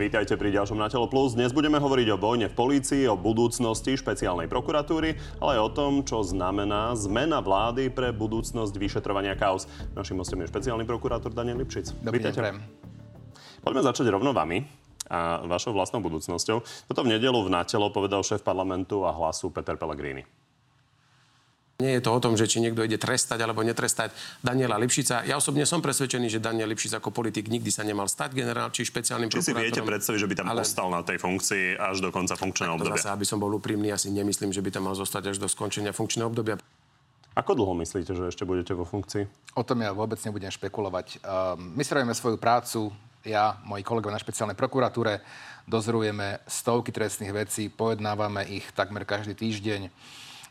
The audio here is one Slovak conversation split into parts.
Vítajte pri ďalšom Na telo plus. Dnes budeme hovoriť o vojne v polícii, o budúcnosti špeciálnej prokuratúry, ale aj o tom, čo znamená zmena vlády pre budúcnosť vyšetrovania kaos. Našim hostom je špeciálny prokurátor Daniel Lipšic. Dobrý Vítajte. Deň, Poďme začať rovno vami a vašou vlastnou budúcnosťou. Toto v nedelu v Natelo povedal šéf parlamentu a hlasu Peter Pellegrini. Nie je to o tom, že či niekto ide trestať alebo netrestať Daniela Lipšica. Ja osobne som presvedčený, že Daniel Lipšic ako politik nikdy sa nemal stať generál či špeciálnym či prokurátorom. Či si viete predstaviť, že by tam ale... ostal na tej funkcii až do konca funkčného obdobia? Zase, aby som bol úprimný, asi nemyslím, že by tam mal zostať až do skončenia funkčného obdobia. Ako dlho myslíte, že ešte budete vo funkcii? O tom ja vôbec nebudem špekulovať. My si robíme svoju prácu, ja, moji kolegovia na špeciálnej prokuratúre, dozorujeme stovky trestných vecí, pojednávame ich takmer každý týždeň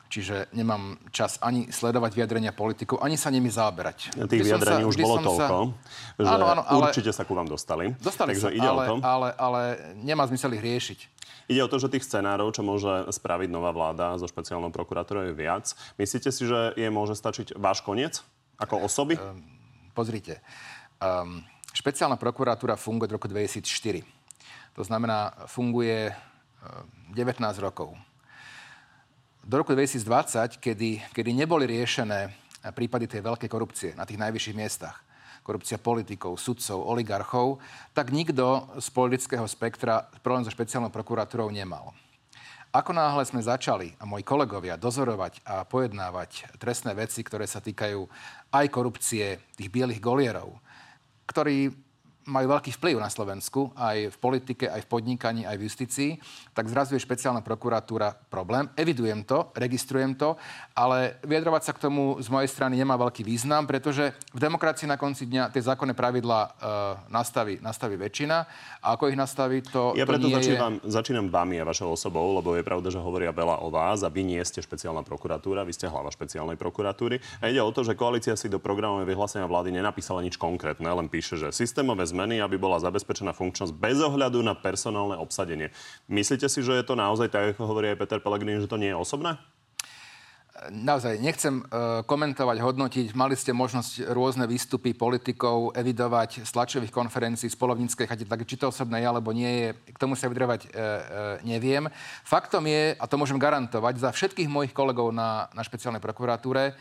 Čiže nemám čas ani sledovať vyjadrenia politikov, ani sa nimi záberať. Tých vyjadrení už bolo toľko, sa... že áno, áno, ale... určite sa ku vám dostali. Dostali Takže sa, ide ale, o to. Ale, ale nemá zmysel ich riešiť. Ide o to, že tých scenárov, čo môže spraviť nová vláda so špeciálnou prokurátorou je viac. Myslíte si, že je môže stačiť váš koniec ako osoby? Um, pozrite. Um, špeciálna prokuratúra funguje od roku 2004. To znamená, funguje uh, 19 rokov do roku 2020, kedy, kedy neboli riešené prípady tej veľkej korupcie na tých najvyšších miestach, korupcia politikov, sudcov, oligarchov, tak nikto z politického spektra problém so špeciálnou prokuratúrou nemal. Ako náhle sme začali, a moji kolegovia, dozorovať a pojednávať trestné veci, ktoré sa týkajú aj korupcie tých bielých golierov, ktorí majú veľký vplyv na Slovensku, aj v politike, aj v podnikaní, aj v justícii, tak zrazu je špeciálna prokuratúra problém. Evidujem to, registrujem to, ale vyjadrovať sa k tomu z mojej strany nemá veľký význam, pretože v demokracii na konci dňa tie zákonné pravidlá uh, nastaví, nastaví väčšina a ako ich nastaví, to, Ja to preto nie začínam, je... začínam vami a vašou osobou, lebo je pravda, že hovoria veľa o vás a vy nie ste špeciálna prokuratúra, vy ste hlava špeciálnej prokuratúry. A ide o to, že koalícia si do programovej vyhlásenia vlády nenapísala nič konkrétne, len píše, že systémové zmeny, aby bola zabezpečená funkčnosť bez ohľadu na personálne obsadenie. Myslíte si, že je to naozaj tak, ako hovorí aj Peter Pellegrini, že to nie je osobné? Naozaj nechcem uh, komentovať, hodnotiť. Mali ste možnosť rôzne výstupy politikov evidovať z tlačových konferencií, z polovníckej chate, tak či to osobné je, alebo nie je, k tomu sa vydrovať uh, uh, neviem. Faktom je, a to môžem garantovať, za všetkých mojich kolegov na, na špeciálnej prokuratúre,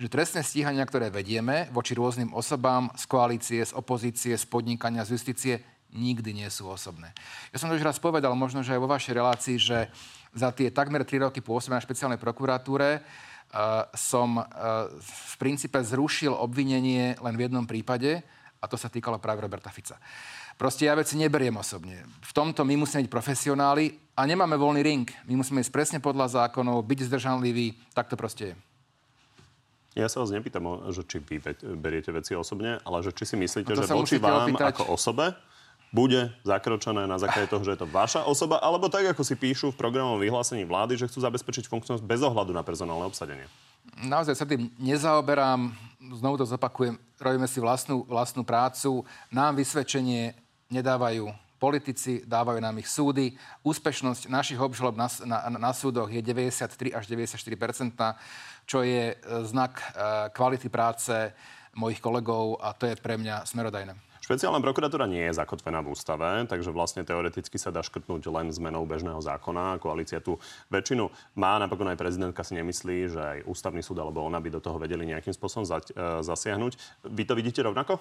že trestné stíhania, ktoré vedieme voči rôznym osobám z koalície, z opozície, z podnikania, z justície, nikdy nie sú osobné. Ja som to už raz povedal, možno, že aj vo vašej relácii, že za tie takmer 3 roky pôsobenia na špeciálnej prokuratúre uh, som uh, v princípe zrušil obvinenie len v jednom prípade a to sa týkalo práve Roberta Fica. Proste ja veci neberiem osobne. V tomto my musíme byť profesionáli a nemáme voľný ring. My musíme ísť presne podľa zákonov, byť zdržanliví, tak to proste je. Ja sa vás nepýtam, že či vy beriete veci osobne, ale že či si myslíte, že voči vám opýtať. ako osobe bude zakročené na základe toho, že je to vaša osoba, alebo tak, ako si píšu v programovom vyhlásení vlády, že chcú zabezpečiť funkčnosť bez ohľadu na personálne obsadenie. Naozaj sa tým nezaoberám, znovu to zopakujem, robíme si vlastnú, vlastnú prácu, nám vysvedčenie nedávajú politici, dávajú nám ich súdy. Úspešnosť našich obžalob na, na, na súdoch je 93 až 94% čo je e, znak e, kvality práce mojich kolegov a to je pre mňa smerodajné. Špeciálna prokuratúra nie je zakotvená v ústave, takže vlastne teoreticky sa dá škrtnúť len zmenou bežného zákona. Koalícia tu väčšinu má, napokon aj prezidentka si nemyslí, že aj ústavný súd alebo ona by do toho vedeli nejakým spôsobom e, zasiahnuť. Vy to vidíte rovnako?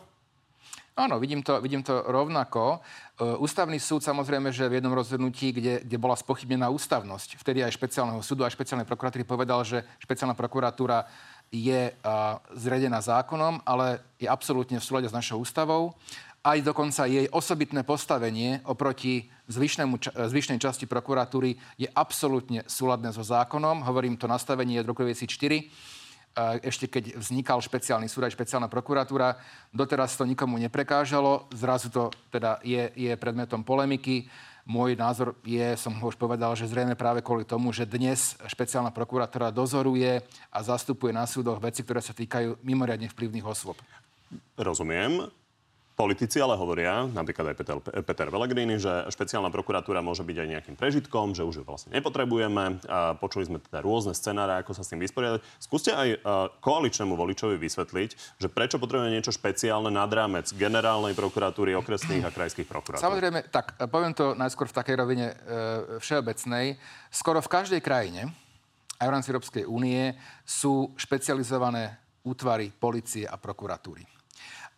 Áno, vidím to, vidím to rovnako. Uh, ústavný súd samozrejme, že v jednom rozhodnutí, kde, kde bola spochybnená ústavnosť, vtedy aj špeciálneho súdu, aj špeciálnej prokuratúry povedal, že špeciálna prokuratúra je uh, zredená zákonom, ale je absolútne v súlade s našou ústavou. Aj dokonca jej osobitné postavenie oproti zvyšnej časti prokuratúry je absolútne súladné so zákonom. Hovorím to nastavenie od roku 2004 ešte keď vznikal špeciálny súd aj špeciálna prokuratúra. Doteraz to nikomu neprekážalo, zrazu to teda je, je predmetom polemiky. Môj názor je, som ho už povedal, že zrejme práve kvôli tomu, že dnes špeciálna prokuratúra dozoruje a zastupuje na súdoch veci, ktoré sa týkajú mimoriadne vplyvných osôb. Rozumiem. Politici ale hovoria, napríklad aj Peter, Peter Pellegrini, že špeciálna prokuratúra môže byť aj nejakým prežitkom, že už ju vlastne nepotrebujeme. Počuli sme teda rôzne scenáre, ako sa s tým vysporiadať. Skúste aj koaličnému voličovi vysvetliť, že prečo potrebujeme niečo špeciálne nad rámec generálnej prokuratúry, okresných a krajských prokuratúr. Samozrejme, tak poviem to najskôr v takej rovine e, všeobecnej. Skoro v každej krajine aj v rámci Európskej únie sú špecializované útvary policie a prokuratúry.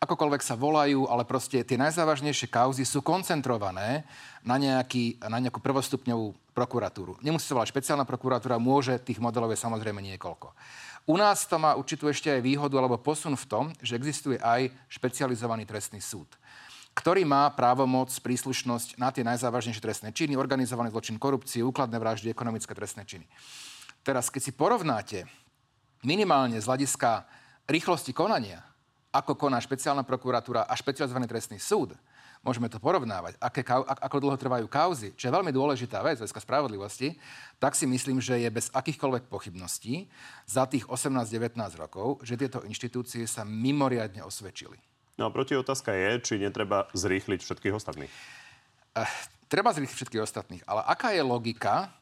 Akokoľvek sa volajú, ale proste tie najzávažnejšie kauzy sú koncentrované na, nejaký, na nejakú prvostupňovú prokuratúru. Nemusí sa volať špeciálna prokuratúra, môže tých modelov je samozrejme niekoľko. U nás to má určitú ešte aj výhodu alebo posun v tom, že existuje aj špecializovaný trestný súd ktorý má právomoc, príslušnosť na tie najzávažnejšie trestné činy, organizovaný zločin korupcie, úkladné vraždy, ekonomické trestné činy. Teraz, keď si porovnáte minimálne z hľadiska rýchlosti konania, ako koná špeciálna prokuratúra a špecializovaný trestný súd, môžeme to porovnávať, aké, ako dlho trvajú kauzy, čo je veľmi dôležitá vec z spravodlivosti, tak si myslím, že je bez akýchkoľvek pochybností za tých 18-19 rokov, že tieto inštitúcie sa mimoriadne osvedčili. No a proti otázka je, či netreba zrýchliť všetkých ostatných. Uh, treba zrýchliť všetkých ostatných, ale aká je logika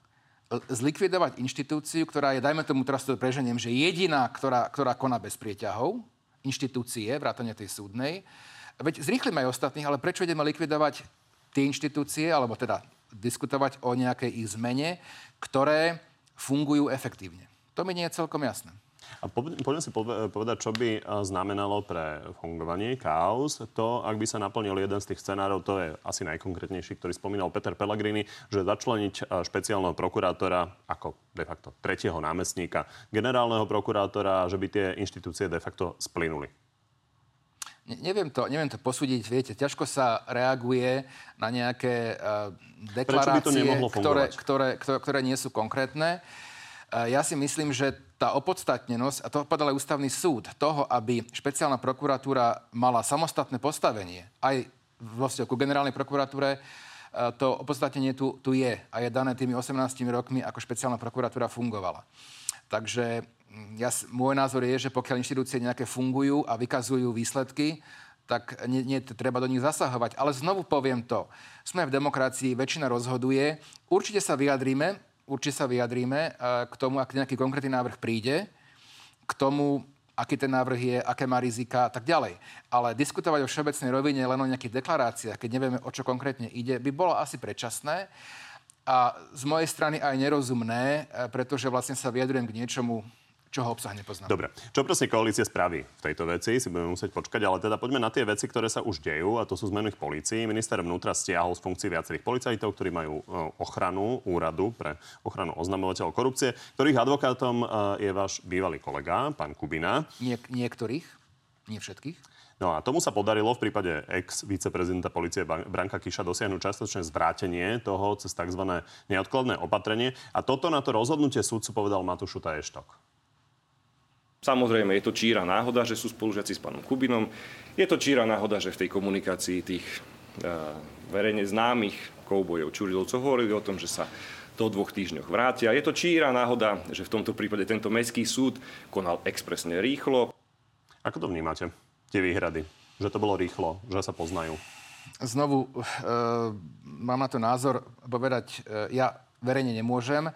zlikvidovať inštitúciu, ktorá je, dajme tomu teraz to preženiem, že jediná, ktorá, ktorá koná bez prieťahov, inštitúcie, vrátane tej súdnej. Veď zrýchlime aj ostatných, ale prečo ideme likvidovať tie inštitúcie, alebo teda diskutovať o nejakej ich zmene, ktoré fungujú efektívne? To mi nie je celkom jasné. A poďme si povedať, čo by znamenalo pre fungovanie chaos. To, ak by sa naplnil jeden z tých scenárov, to je asi najkonkrétnejší, ktorý spomínal Peter Pellegrini, že začleniť špeciálneho prokurátora ako de facto tretieho námestníka generálneho prokurátora, že by tie inštitúcie de facto splynuli. Neviem to, neviem to posúdiť, viete, ťažko sa reaguje na nejaké uh, deklarácie, ktoré, ktoré, ktoré, ktoré nie sú konkrétne. Uh, ja si myslím, že tá opodstatnenosť, a to povedal aj ústavný súd, toho, aby špeciálna prokuratúra mala samostatné postavenie, aj vo vzťahu ku generálnej prokuratúre, e, to opodstatnenie tu, tu je a je dané tými 18 rokmi, ako špeciálna prokuratúra fungovala. Takže mm, ja, môj názor je, že pokiaľ inštitúcie nejaké fungujú a vykazujú výsledky, tak nie, nie treba do nich zasahovať. Ale znovu poviem to. Sme v demokracii, väčšina rozhoduje. Určite sa vyjadríme, určite sa vyjadríme eh, k tomu, ak nejaký konkrétny návrh príde, k tomu, aký ten návrh je, aké má rizika a tak ďalej. Ale diskutovať o všeobecnej rovine len o nejakých deklaráciách, keď nevieme, o čo konkrétne ide, by bolo asi predčasné a z mojej strany aj nerozumné, eh, pretože vlastne sa vyjadrujem k niečomu, čoho obsah nepoznám. Dobre. Čo presne koalícia spraví v tejto veci, si budeme musieť počkať, ale teda poďme na tie veci, ktoré sa už dejú, a to sú zmeny v policii. Minister vnútra stiahol z funkcií viacerých policajtov, ktorí majú e, ochranu úradu pre ochranu oznamovateľov korupcie, ktorých advokátom e, je váš bývalý kolega, pán Kubina. Nie, niektorých, nie všetkých. No a tomu sa podarilo v prípade ex-viceprezidenta policie Branka Kiša dosiahnuť častočné zvrátenie toho cez tzv. neodkladné opatrenie. A toto na to rozhodnutie súdcu povedal Matúšu Taještok. Samozrejme, je to číra náhoda, že sú spolužiaci s pánom Kubinom. Je to číra náhoda, že v tej komunikácii tých uh, verejne známych koubojov Čurilovcov hovorili o tom, že sa do dvoch týždňoch vrátia. Je to číra náhoda, že v tomto prípade tento mestský súd konal expresne rýchlo. Ako to vnímate, tie výhrady? Že to bolo rýchlo, že sa poznajú? Znovu, uh, mám na to názor povedať, uh, ja verejne nemôžem.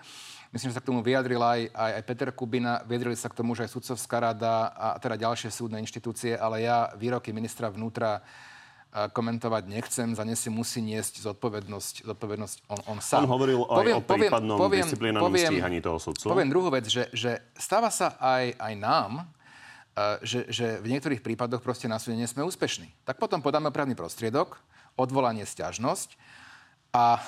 Myslím, že sa k tomu vyjadril aj, aj, aj Peter Kubina, vyjadrili sa k tomu, že aj sudcovská rada a teda ďalšie súdne inštitúcie, ale ja výroky ministra vnútra komentovať nechcem, za ne si musí niesť zodpovednosť, zodpovednosť on, on sám. On hovoril aj poviem, o prípadnom poviem, disciplinárnom poviem, stíhaní toho sudcu. Poviem druhú vec, že, že stáva sa aj, aj nám, že, že v niektorých prípadoch proste na súde nie sme úspešní. Tak potom podáme právny prostriedok, odvolanie, stiažnosť a e,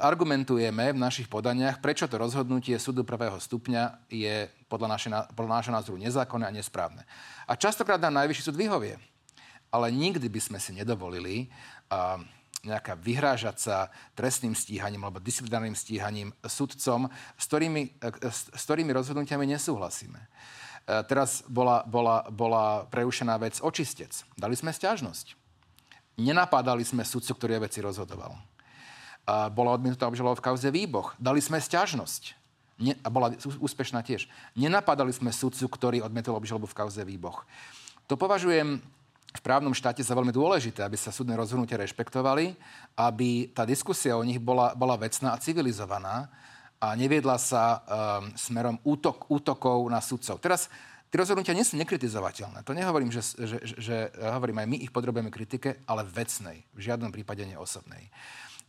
argumentujeme v našich podaniach, prečo to rozhodnutie súdu prvého stupňa je podľa, naše, podľa nášho názoru nezákonné a nesprávne. A častokrát nám najvyšší súd vyhovie. Ale nikdy by sme si nedovolili uh, nejaká vyhrážať sa trestným stíhaním alebo disciplinárnym stíhaním sudcom, s ktorými, e, s, s ktorými rozhodnutiami nesúhlasíme. Uh, teraz bola, bola, bola prerušená vec očistec. Dali sme stiažnosť. Nenapádali sme sudcu, ktorý veci rozhodoval bola odmietnutá obžaloba v kauze Výboch. Dali sme sťažnosť. Ne, a bola úspešná tiež. Nenapadali sme sudcu, ktorý odmietol obžalobu v kauze Výboch. To považujem v právnom štáte sa veľmi dôležité, aby sa súdne rozhodnutia rešpektovali, aby tá diskusia o nich bola, bola vecná a civilizovaná a neviedla sa um, smerom útok, útokov na sudcov. Teraz Tie rozhodnutia nie sú nekritizovateľné. To nehovorím, že, že, že, že hovorím aj my ich podrobujeme kritike, ale vecnej, v žiadnom prípade neosobnej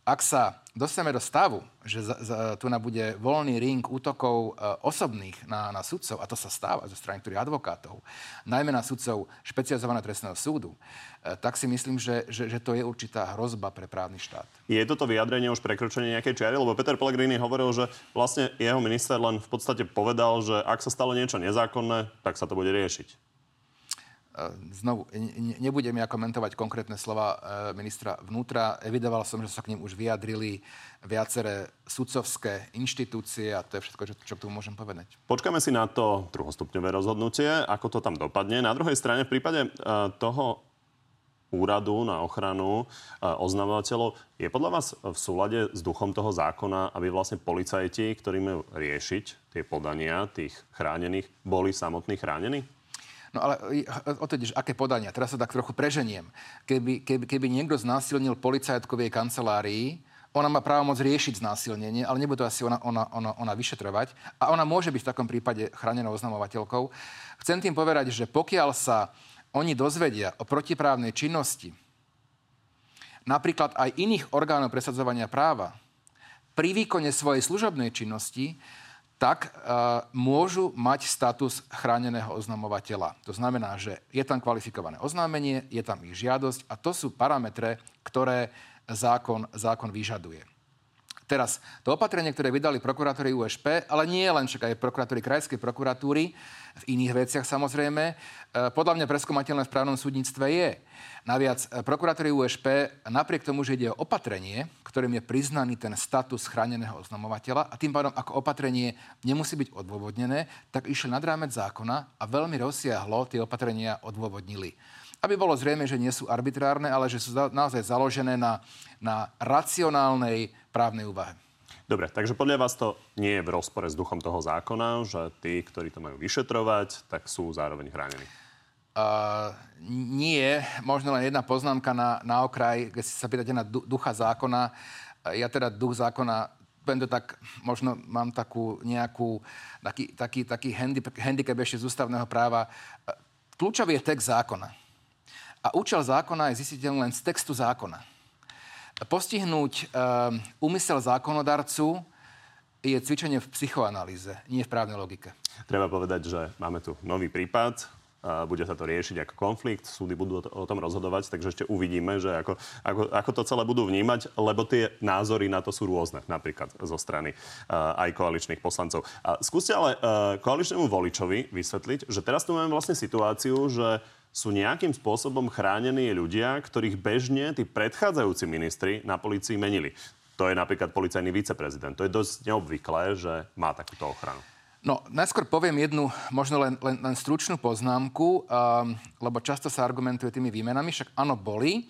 ak sa dostaneme do stavu, že za, za, tu na bude voľný ring útokov e, osobných na, na sudcov, a to sa stáva zo strany ktorých advokátov, najmä na sudcov špecializovaného trestného súdu, e, tak si myslím, že, že, že to je určitá hrozba pre právny štát. Je toto vyjadrenie už prekročenie nejakej čiary? Lebo Peter Pellegrini hovoril, že vlastne jeho minister len v podstate povedal, že ak sa stalo niečo nezákonné, tak sa to bude riešiť. E, znovu, nebudem ja komentovať konkrétne slova e, ministra vnútra. Evidoval som, že sa k ním už vyjadrili viaceré sudcovské inštitúcie a to je všetko, čo, k tomu môžem povedať. Počkáme si na to druhostupňové rozhodnutie, ako to tam dopadne. Na druhej strane, v prípade e, toho úradu na ochranu oznamovateľov. Je podľa vás v súlade s duchom toho zákona, aby vlastne policajti, ktorí majú riešiť tie podania tých chránených, boli samotní chránení? No ale o to ideš, aké podania? Teraz sa tak trochu preženiem. Keby, keby, keby niekto znásilnil policajtku v jej kancelárii, ona má právo moc riešiť znásilnenie, ale nebude to asi ona, ona, ona, ona vyšetrovať. A ona môže byť v takom prípade chránenou oznamovateľkou. Chcem tým povedať, že pokiaľ sa oni dozvedia o protiprávnej činnosti, napríklad aj iných orgánov presadzovania práva, pri výkone svojej služobnej činnosti, tak uh, môžu mať status chráneného oznamovateľa. To znamená, že je tam kvalifikované oznámenie, je tam ich žiadosť a to sú parametre, ktoré zákon, zákon vyžaduje. Teraz, to opatrenie, ktoré vydali prokurátori USP, ale nie len však aj prokurátori Krajskej prokuratúry, v iných veciach samozrejme, e, podľa mňa preskomateľné v právnom súdnictve je. Naviac, e, prokurátori USP, napriek tomu, že ide o opatrenie, ktorým je priznaný ten status chráneného oznamovateľa a tým pádom ako opatrenie nemusí byť odôvodnené, tak išli nad rámec zákona a veľmi rozsiahlo tie opatrenia odôvodnili. Aby bolo zrejme, že nie sú arbitrárne, ale že sú naozaj založené na, na racionálnej právnej úvahe. Dobre, takže podľa vás to nie je v rozpore s duchom toho zákona, že tí, ktorí to majú vyšetrovať, tak sú zároveň chránení. Uh, nie, možno len jedna poznámka na, na okraj, keď si sa pýtate na ducha zákona. Ja teda duch zákona poviem to tak, možno mám takú nejakú, taký, taký, taký handicap ešte z ústavného práva. Kľúčový je text zákona. A účel zákona je zistiteľný len z textu zákona. Postihnúť um, úmysel zákonodarcu je cvičenie v psychoanalýze, nie v právnej logike. Treba povedať, že máme tu nový prípad bude sa to riešiť ako konflikt, súdy budú o tom rozhodovať, takže ešte uvidíme, že ako, ako, ako to celé budú vnímať, lebo tie názory na to sú rôzne, napríklad zo strany aj koaličných poslancov. A skúste ale uh, koaličnému voličovi vysvetliť, že teraz tu máme vlastne situáciu, že sú nejakým spôsobom chránení ľudia, ktorých bežne tí predchádzajúci ministri na policii menili. To je napríklad policajný viceprezident. To je dosť neobvyklé, že má takúto ochranu. No, najskôr poviem jednu, možno len, len, len stručnú poznámku, um, lebo často sa argumentuje tými výmenami, však áno, boli.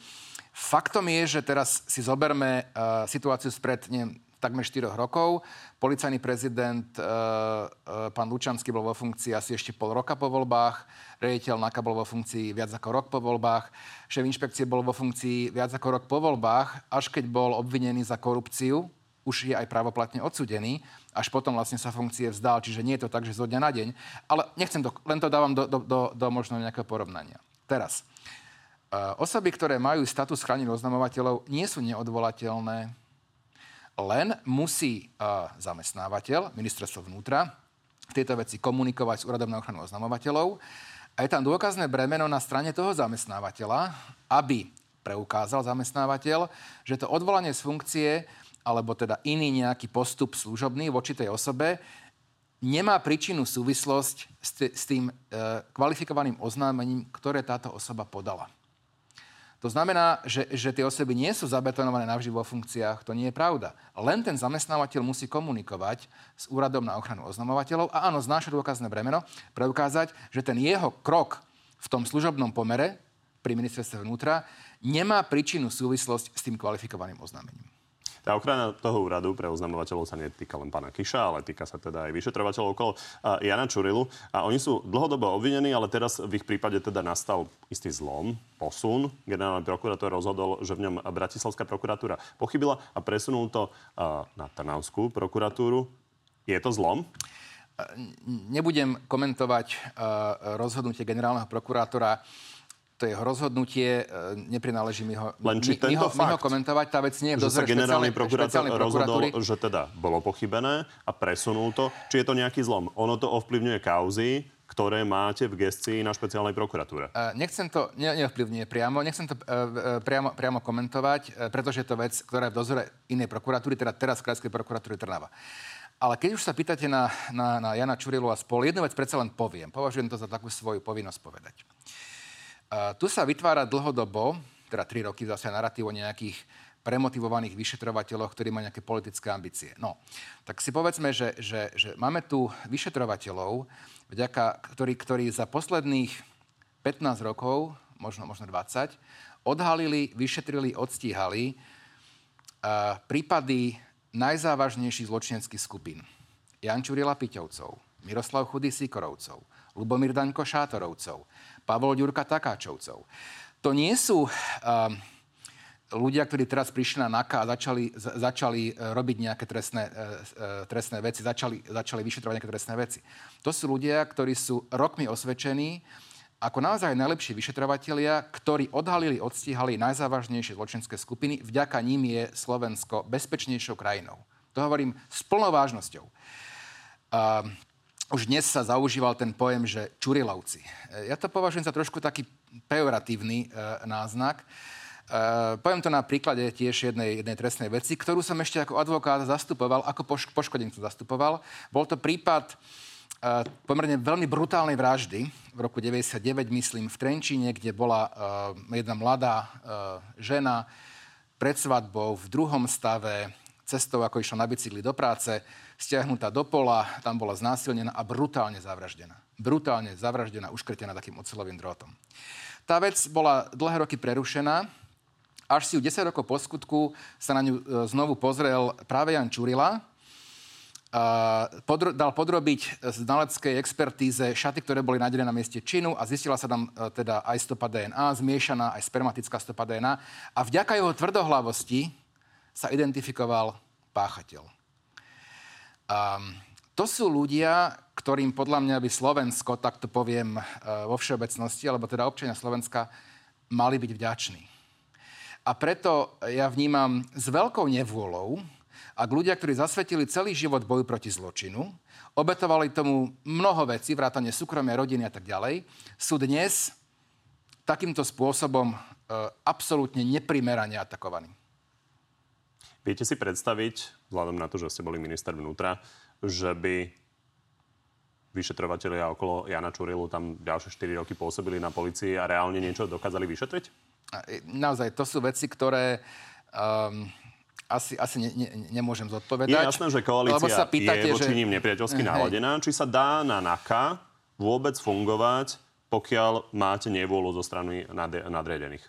Faktom je, že teraz si zoberme uh, situáciu spred neviem, takmer 4 rokov. Policajný prezident, uh, uh, pán Lučanský, bol vo funkcii asi ešte pol roka po voľbách, rejiteľ NAKA bol vo funkcii viac ako rok po voľbách, šéf inšpekcie bol vo funkcii viac ako rok po voľbách, až keď bol obvinený za korupciu, už je aj právoplatne odsudený, až potom vlastne sa funkcie vzdal, čiže nie je to tak, že zo dňa na deň. Ale nechcem to, len to dávam do, do, do, do možno nejakého porovnania. Teraz, uh, osoby, ktoré majú status chránených oznamovateľov, nie sú neodvolateľné, len musí uh, zamestnávateľ, ministerstvo vnútra, v tejto veci komunikovať s úradom na ochranu oznamovateľov. A je tam dôkazné bremeno na strane toho zamestnávateľa, aby preukázal zamestnávateľ, že to odvolanie z funkcie alebo teda iný nejaký postup služobný voči tej osobe, nemá príčinu súvislosť s tým e, kvalifikovaným oznámením, ktoré táto osoba podala. To znamená, že, že tie osoby nie sú zabetonované navždy vo funkciách. To nie je pravda. Len ten zamestnávateľ musí komunikovať s úradom na ochranu oznamovateľov a áno, znáša dôkazné bremeno, preukázať, že ten jeho krok v tom služobnom pomere pri ministerstve vnútra nemá príčinu súvislosť s tým kvalifikovaným oznámením. Tá ochrana toho úradu pre oznamovateľov sa netýka len pána Kiša, ale týka sa teda aj vyšetrovateľov okolo Jana Čurilu. A oni sú dlhodobo obvinení, ale teraz v ich prípade teda nastal istý zlom, posun. Generálny prokurátor rozhodol, že v ňom Bratislavská prokuratúra pochybila a presunul to na Trnavskú prokuratúru. Je to zlom? Nebudem komentovať rozhodnutie generálneho prokurátora to jeho rozhodnutie, e, neprináleží mi ho, Len či mi, ho, mi ho komentovať. Tá vec nie je sa generálny prokurátor rozhodol, že teda bolo pochybené a presunul to. Či je to nejaký zlom? Ono to ovplyvňuje kauzy, ktoré máte v gestii na špeciálnej prokuratúre? Uh, nechcem to, ne, neovplyvňuje priamo, nechcem to uh, priamo, priamo komentovať, pretože je to vec, ktorá je v dozore inej prokuratúry, teda teraz Krajskej prokuratúry Trnava. Ale keď už sa pýtate na, na, na Jana Čurilu a spol, jednu vec predsa len poviem. Považujem to za takú svoju povinnosť povedať. Uh, tu sa vytvára dlhodobo, teda tri roky zase narratív o nejakých premotivovaných vyšetrovateľoch, ktorí majú nejaké politické ambície. No, tak si povedzme, že, že, že máme tu vyšetrovateľov, vďaka, ktorí, ktorí za posledných 15 rokov, možno, možno 20, odhalili, vyšetrili, odstíhali uh, prípady najzávažnejších zločineckých skupín. Jan Čurila Piťovcov, Miroslav Chudy Sikorovcov, Lubomír Daňko Šátorovcov, Pavol Ďurka Takáčovcov. To nie sú uh, ľudia, ktorí teraz prišli na NAKA a začali, začali uh, robiť nejaké trestné, uh, trestné veci, začali, začali vyšetrovať nejaké trestné veci. To sú ľudia, ktorí sú rokmi osvedčení ako naozaj najlepší vyšetrovatelia, ktorí odhalili, odstíhali najzávažnejšie zločinské skupiny. Vďaka ním je Slovensko bezpečnejšou krajinou. To hovorím s plnou vážnosťou. Uh, už dnes sa zaužíval ten pojem, že čurilovci. E, ja to považujem za trošku taký pejoratívny e, náznak. E, poviem to na príklade tiež jednej, jednej trestnej veci, ktorú som ešte ako advokát zastupoval, ako poš- poškodený som zastupoval. Bol to prípad e, pomerne veľmi brutálnej vraždy v roku 99, myslím, v Trenčíne, kde bola e, jedna mladá e, žena pred svadbou v druhom stave cestou, ako išla na bicykli do práce, stiahnutá do pola, tam bola znásilnená a brutálne zavraždená. Brutálne zavraždená, uškrtená takým ocelovým drôtom. Tá vec bola dlhé roky prerušená, až si ju 10 rokov po skutku sa na ňu e, znovu pozrel práve Jan Čurila, podro- dal podrobiť znaleckej expertíze šaty, ktoré boli nájdené na mieste činu a zistila sa tam e, teda aj stopa DNA, zmiešaná aj spermatická stopa DNA. A vďaka jeho tvrdohlavosti sa identifikoval páchateľ. Um, to sú ľudia, ktorým podľa mňa by Slovensko, tak to poviem uh, vo všeobecnosti, alebo teda občania Slovenska, mali byť vďační. A preto ja vnímam s veľkou nevôľou, ak ľudia, ktorí zasvetili celý život boju proti zločinu, obetovali tomu mnoho vecí, vrátane súkromia, rodiny a tak ďalej, sú dnes takýmto spôsobom e, absolútne neprimerane atakovaní. Viete si predstaviť, vzhľadom na to, že ste boli minister vnútra, že by vyšetrovateľia okolo Jana Čurilu tam ďalšie 4 roky pôsobili na policii a reálne niečo dokázali vyšetriť? E, naozaj, to sú veci, ktoré um, asi, asi ne, ne, nemôžem zodpovedať. Je jasné, že koalícia sa pýtate, je voči že... ním nepriateľsky naladená. Či sa dá na NAKA vôbec fungovať, pokiaľ máte nevôľu zo strany nadriadených?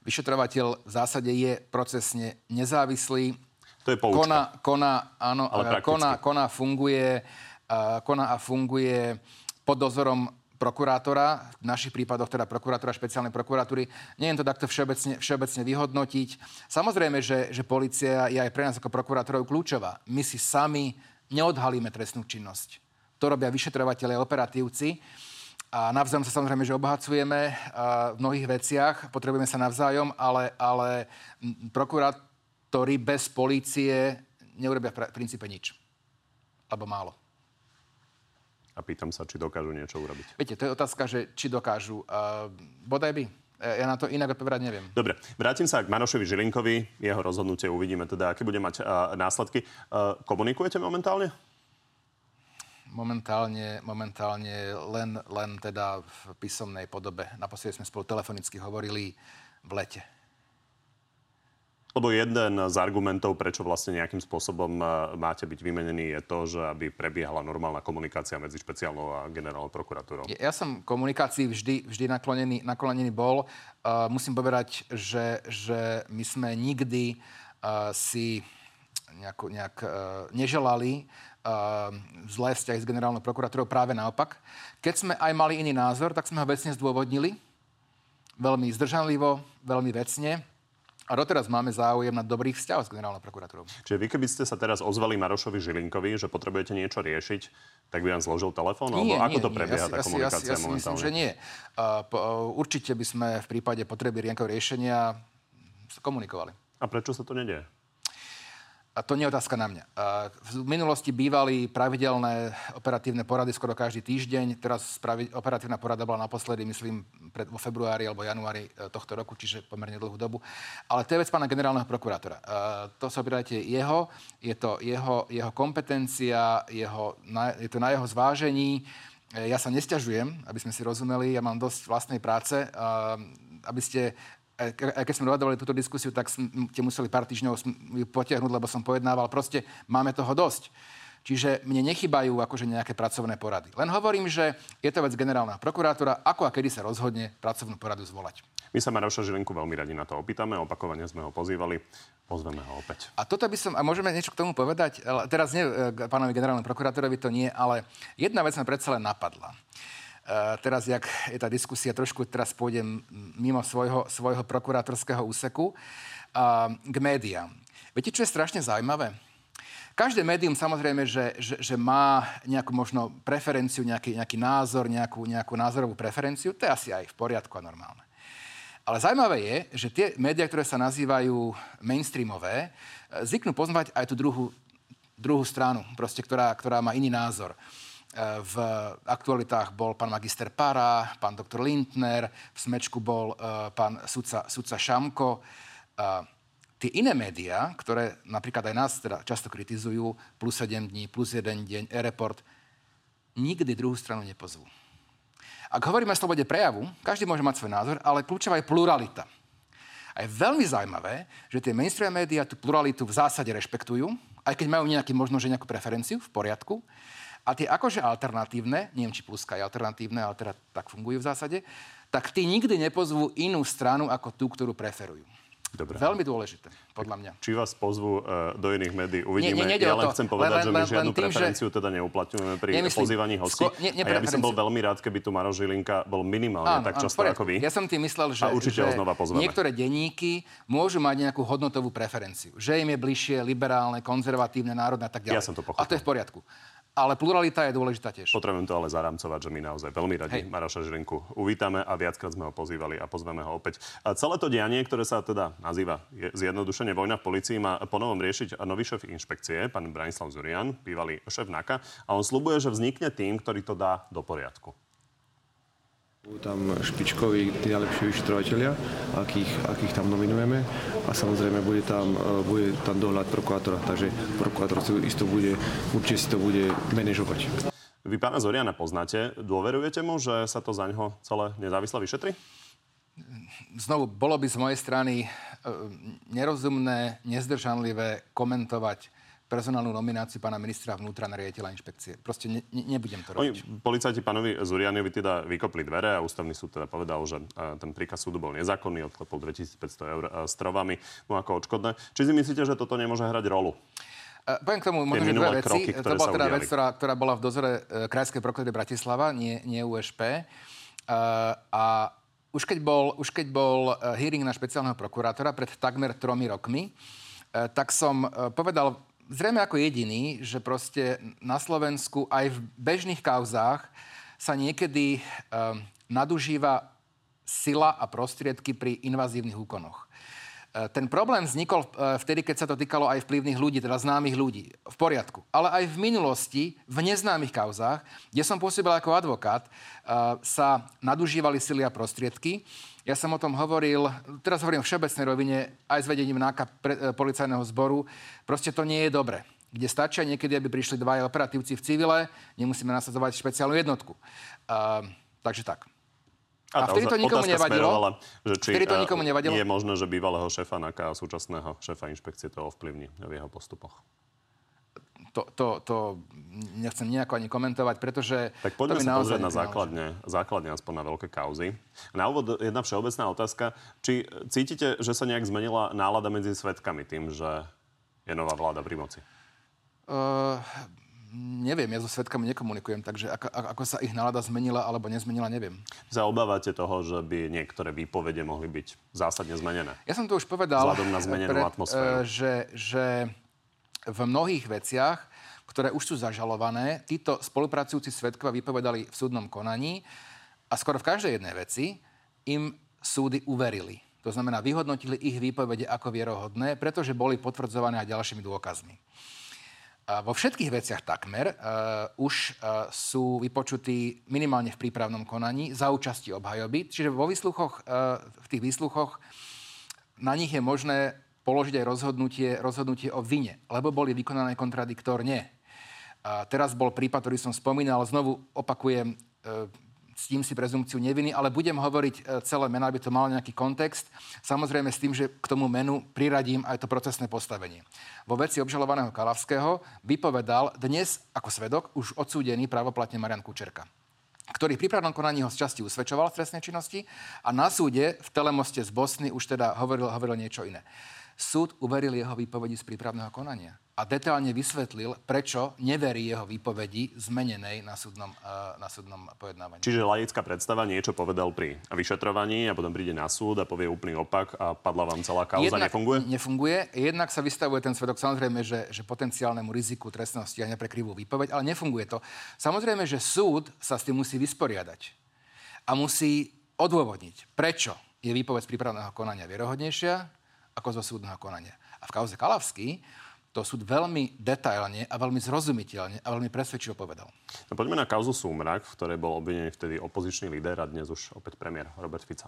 Vyšetrovateľ v zásade je procesne nezávislý. To je poučka. Kona, kona, áno, ale kona, kona, funguje, uh, kona a funguje pod dozorom prokurátora, v našich prípadoch teda prokurátora špeciálnej prokuratúry. Nie je to takto všeobecne, všeobecne vyhodnotiť. Samozrejme, že, že policia je aj pre nás ako prokurátorov kľúčová. My si sami neodhalíme trestnú činnosť. To robia vyšetrovateľe a operatívci. A navzájom sa samozrejme, že obohacujeme v mnohých veciach, potrebujeme sa navzájom, ale, ale prokurátori bez polície neurobia v princípe nič. Alebo málo. A pýtam sa, či dokážu niečo urobiť. Viete, to je otázka, že či dokážu. Uh, bodaj by. Ja na to inak odpovedať neviem. Dobre, vrátim sa k Marošovi Žilinkovi. Jeho rozhodnutie uvidíme teda, aké bude mať uh, následky. Uh, komunikujete momentálne? Momentálne, momentálne len, len teda v písomnej podobe. Naposledy sme spolu telefonicky hovorili v lete. Lebo jeden z argumentov, prečo vlastne nejakým spôsobom e, máte byť vymenený, je to, že aby prebiehala normálna komunikácia medzi špeciálnou a generálnou prokuratúrou. Ja som komunikácii vždy, vždy naklonený, naklonený bol. Uh, musím povedať, že, že my sme nikdy si nejak, nejak uh, neželali uh, zlé vzťahy s generálnou prokuratúrou, práve naopak. Keď sme aj mali iný názor, tak sme ho vecne zdôvodnili. Veľmi zdržanlivo, veľmi vecne. A doteraz máme záujem na dobrých vzťahoch s generálnou prokuratúrou. Čiže vy, keby ste sa teraz ozvali Marošovi Žilinkovi, že potrebujete niečo riešiť, tak by vám zložil telefón? Nie, Alebo ako to prebieha ja, tá komunikácia ja, ja, ja, momentálne? myslím, že nie. Uh, po, uh, určite by sme v prípade potreby riešenia komunikovali. A prečo sa to nedieje? A to nie je otázka na mňa. V minulosti bývali pravidelné operatívne porady skoro každý týždeň. Teraz pravi, operatívna porada bola naposledy, myslím, pred, vo februári alebo januári e, tohto roku, čiže pomerne dlhú dobu. Ale to je vec pána generálneho prokurátora. To sa opýtajte jeho, je to jeho, jeho kompetencia, jeho, je to na jeho zvážení. E, ja sa nestiažujem, aby sme si rozumeli, ja mám dosť vlastnej práce, aby ste keď sme dohadovali túto diskusiu, tak ste museli pár týždňov ju potiahnuť, lebo som pojednával. Proste máme toho dosť. Čiže mne nechybajú akože nejaké pracovné porady. Len hovorím, že je to vec generálna prokurátora, ako a kedy sa rozhodne pracovnú poradu zvolať. My sa Maroša Žilinku veľmi radi na to opýtame, opakovane sme ho pozývali, pozveme ho opäť. A toto by som, a môžeme niečo k tomu povedať, teraz nie e, pánovi generálnemu prokurátorovi to nie, ale jedna vec ma predsa len napadla. Eh, teraz, jak je tá diskusia, trošku teraz pôjdem mimo svojho, svojho prokurátorského úseku, k médiám. Viete, čo je strašne zaujímavé? Každé médium samozrejme, že, že, že má nejakú možno preferenciu, nejaký, nejaký názor, nejakú, nejakú názorovú preferenciu. To je asi aj v poriadku a normálne. Ale zaujímavé je, že tie médiá, ktoré sa nazývajú mainstreamové, eh, zvyknú poznať aj tú druhú, druhú stranu, proste, ktorá, ktorá má iný názor. Eh, v aktualitách bol pán magister Para, pán doktor Lindner, v Smečku bol uh, pán sudca, sudca Šamko. Uh, tie iné médiá, ktoré napríklad aj nás teda často kritizujú, plus 7 dní, plus 1 deň, e-report, nikdy druhú stranu nepozvú. Ak hovoríme o slobode prejavu, každý môže mať svoj názor, ale kľúčová je pluralita. A je veľmi zaujímavé, že tie mainstream médiá tú pluralitu v zásade rešpektujú, aj keď majú nejaký, možno, že nejakú preferenciu v poriadku, a tie akože alternatívne, neviem, či pluska je alternatívne, ale teda tak fungujú v zásade, tak tí nikdy nepozvú inú stranu ako tú, ktorú preferujú. Dobre. Veľmi dôležité, podľa mňa. Či vás pozvú uh, do iných médií, uvidíme. Nie, nie, ja len to. chcem povedať, len, že my len, žiadnu len tým, preferenciu že... teda neuplatňujeme pri Nemyslím. pozývaní hostí. Sko- nie, a ja by som bol veľmi rád, keby tu Maro Žilinka bol minimálne áno, tak často áno, ako vy. Ja som tým myslel, že, a určite že ho znova pozveme. niektoré denníky môžu mať nejakú hodnotovú preferenciu. Že im je bližšie liberálne, konzervatívne, národné a tak ďalej. Ja som to pochopil. A to je v poriadku ale pluralita je dôležitá tiež. Potrebujem to ale zaramcovať, že my naozaj veľmi radi Hej. Maroša Žilinku uvítame a viackrát sme ho pozývali a pozveme ho opäť. A celé to dianie, ktoré sa teda nazýva zjednodušene vojna v policii, má ponovom riešiť nový šéf inšpekcie, pán Branislav Zurian, bývalý šéf NAKA. A on slubuje, že vznikne tým, ktorý to dá do poriadku. Budú tam špičkoví, tí najlepší vyšetrovateľia, akých, akých tam nominujeme a samozrejme bude tam, e, bude tam dohľad prokurátora, takže prokurátor si isto bude, určite si to bude manažovať. Vy pána Zoriana poznáte. Dôverujete mu, že sa to za ňo celé nezávisle vyšetri? Znovu, bolo by z mojej strany e, nerozumné, nezdržanlivé komentovať personálnu nomináciu pána ministra vnútra na riaditeľa inšpekcie. Proste ne, ne, nebudem to robiť. Oni, policajti pánovi Zurianovi teda vykopli dvere a ústavný súd teda povedal, že ten príkaz súdu bol nezákonný, odklepol 2500 eur s trovami mu ako odškodné. Či si myslíte, že toto nemôže hrať rolu? Uh, poviem k tomu možno, že dve veci. Kroky, to bola teda vec, ktorá, ktorá bola v dozore uh, Krajskej prokuratúry Bratislava, nie, nie USP. Uh, a už keď bol, už keď bol hearing na špeciálneho prokurátora pred takmer tromi rokmi, tak som povedal zrejme ako jediný, že proste na Slovensku aj v bežných kauzách sa niekedy um, nadužíva sila a prostriedky pri invazívnych úkonoch. E, ten problém vznikol e, vtedy, keď sa to týkalo aj vplyvných ľudí, teda známych ľudí. V poriadku. Ale aj v minulosti, v neznámych kauzách, kde som pôsobil ako advokát, e, sa nadužívali sily a prostriedky. Ja som o tom hovoril, teraz hovorím v všeobecnej rovine, aj s vedením náka pre, e, policajného zboru. Proste to nie je dobre. Kde stačia niekedy, aby prišli dvaja operatívci v civile, nemusíme nasadzovať špeciálnu jednotku. Uh, takže tak. A, a vtedy to nikomu nevadilo. Že či vtedy to nikomu nevadilo. je možné, že bývalého šéfa NAKA a súčasného šéfa inšpekcie to ovplyvní v jeho postupoch? To, to, to nechcem nejako ani komentovať, pretože... Tak poďme sa pozrieť na základne, základne aspoň na veľké kauzy. Na úvod jedna všeobecná otázka. Či cítite, že sa nejak zmenila nálada medzi svetkami tým, že je nová vláda pri moci? Uh, neviem, ja so svetkami nekomunikujem, takže ako, ako sa ich nálada zmenila alebo nezmenila, neviem. Sa obávate toho, že by niektoré výpovede mohli byť zásadne zmenené? Ja som to už povedal. Vzhľadom na zmenenú pred, atmosféru. Že, že v mnohých veciach, ktoré už sú zažalované, títo spolupracujúci svetkova vypovedali v súdnom konaní a skoro v každej jednej veci im súdy uverili. To znamená, vyhodnotili ich výpovede ako vierohodné, pretože boli potvrdzované aj ďalšími dôkazmi. A vo všetkých veciach takmer uh, už uh, sú vypočutí minimálne v prípravnom konaní za účasti obhajoby. Čiže vo výsluchoch, uh, v tých výsluchoch na nich je možné položiť aj rozhodnutie, rozhodnutie o vine, lebo boli vykonané kontradiktorne. A teraz bol prípad, ktorý som spomínal, znovu opakujem, ctím si prezumciu neviny, ale budem hovoriť e, celé meno, aby to malo nejaký kontext. Samozrejme s tým, že k tomu menu priradím aj to procesné postavenie. Vo veci obžalovaného Kalavského vypovedal dnes ako svedok už odsúdený právoplatne Marian Kučerka ktorý v prípravnom konaní ho z časti usvedčoval v trestnej činnosti a na súde v telemoste z Bosny už teda hovoril, hovoril niečo iné. Súd uveril jeho výpovedi z prípravného konania a detálne vysvetlil, prečo neverí jeho výpovedi zmenenej na súdnom, uh, na súdnom pojednávaní. Čiže laická predstava niečo povedal pri vyšetrovaní a potom príde na súd a povie úplný opak a padla vám celá kauza. Jednak nefunguje? Nefunguje. Jednak sa vystavuje ten svedok samozrejme, že, že potenciálnemu riziku trestného stíhania pre krivú výpoveď, ale nefunguje to. Samozrejme, že súd sa s tým musí vysporiadať a musí odôvodniť, prečo je výpoveď z prípravného konania vierohodnejšia ako zo súdneho konania. A v kauze Kalavský to súd veľmi detailne a veľmi zrozumiteľne a veľmi presvedčivo povedal. No, poďme na kauzu Súmrak, v ktorej bol obvinený vtedy opozičný líder a dnes už opäť premiér Robert Fica.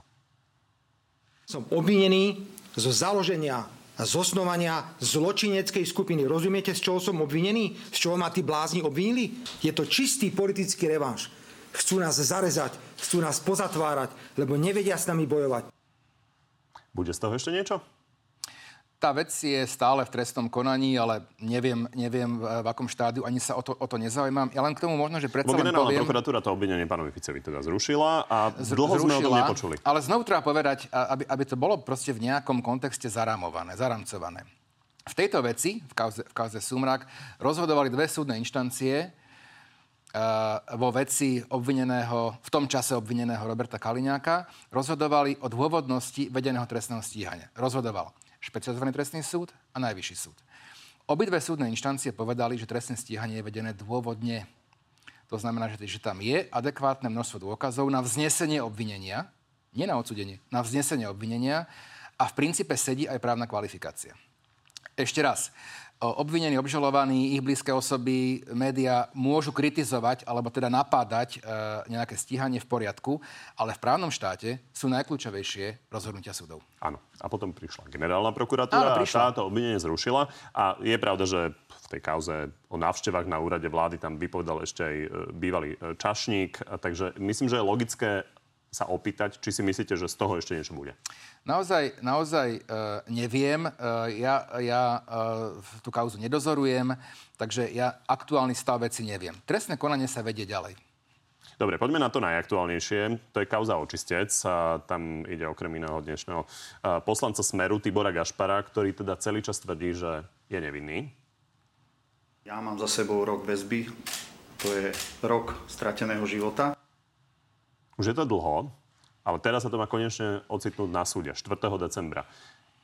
Som obvinený zo založenia a zosnovania zločineckej skupiny. Rozumiete, z čoho som obvinený? Z čoho ma tí blázni obvinili? Je to čistý politický revanš. Chcú nás zarezať, chcú nás pozatvárať, lebo nevedia s nami bojovať. Bude z toho ešte niečo? Tá vec je stále v trestnom konaní, ale neviem, neviem v akom štádiu, ani sa o to, o to nezaujímam. Ja len k tomu možno, že predsa len poviem... prokuratúra to obvinenie pánovi Ficovi teda zrušila a dlho zrušila, sme o tom nepočuli. Ale znovu treba povedať, aby, aby to bolo proste v nejakom kontexte zaramované, zaramcované. V tejto veci, v kauze, v kauze Sumrak, rozhodovali dve súdne inštancie, uh, vo veci obvineného, v tom čase obvineného Roberta Kaliňáka, rozhodovali o dôvodnosti vedeného trestného stíhania. Rozhodoval špecializovaný trestný súd a najvyšší súd. Obidve súdne inštancie povedali, že trestné stíhanie je vedené dôvodne. To znamená, že, že tam je adekvátne množstvo dôkazov na vznesenie obvinenia, nie na odsudenie, na vznesenie obvinenia a v princípe sedí aj právna kvalifikácia. Ešte raz, obvinení, obžalovaní, ich blízke osoby, média môžu kritizovať alebo teda napádať e, nejaké stíhanie v poriadku, ale v právnom štáte sú najkľúčovejšie rozhodnutia súdov. Áno. A potom prišla generálna prokuratúra Áno, prišla. a táto obvinenie zrušila. A je pravda, že v tej kauze o návštevách na úrade vlády tam vypovedal ešte aj e, bývalý e, čašník. Takže myslím, že je logické sa opýtať, či si myslíte, že z toho ešte niečo bude. Naozaj, naozaj uh, neviem. Uh, ja ja uh, tú kauzu nedozorujem, takže ja aktuálny stav veci neviem. Trestné konanie sa vedie ďalej. Dobre, poďme na to najaktuálnejšie. To je kauza očistec. A tam ide okrem iného dnešného poslanca Smeru Tibora Gašpara, ktorý teda celý čas tvrdí, že je nevinný. Ja mám za sebou rok väzby. To je rok strateného života. Už je to dlho, ale teraz sa to má konečne ocitnúť na súde 4. decembra.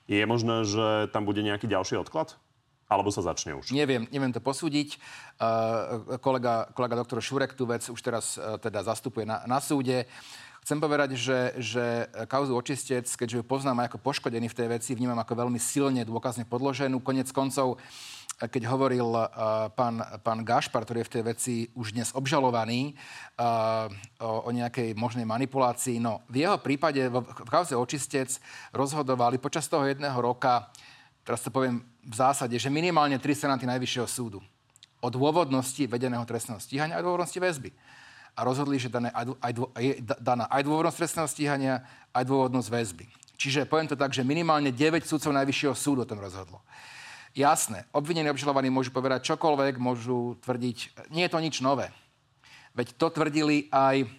Je možné, že tam bude nejaký ďalší odklad? Alebo sa začne už? Neviem, neviem to posúdiť. Uh, kolega, kolega doktor Šurek tú vec už teraz uh, teda zastupuje na, na súde. Chcem povedať, že, že kauzu očistec, keďže ju poznám aj ako poškodený v tej veci, vnímam ako veľmi silne dôkazne podloženú. Konec koncov uh, keď hovoril uh, pán, pán Gašpar, ktorý je v tej veci už dnes obžalovaný uh, o, o nejakej možnej manipulácii. No, v jeho prípade, v, v kauze očistec, rozhodovali počas toho jedného roka, teraz to poviem v zásade, že minimálne tri senáty Najvyššieho súdu o dôvodnosti vedeného trestného stíhania a dôvodnosti väzby. A rozhodli, že dané aj, aj, daná aj dôvodnosť trestného stíhania, aj dôvodnosť väzby. Čiže poviem to tak, že minimálne 9 súdcov Najvyššieho súdu o tom rozhodlo. Jasné, obvinení obžalovaní môžu povedať čokoľvek, môžu tvrdiť, nie je to nič nové. Veď to tvrdili aj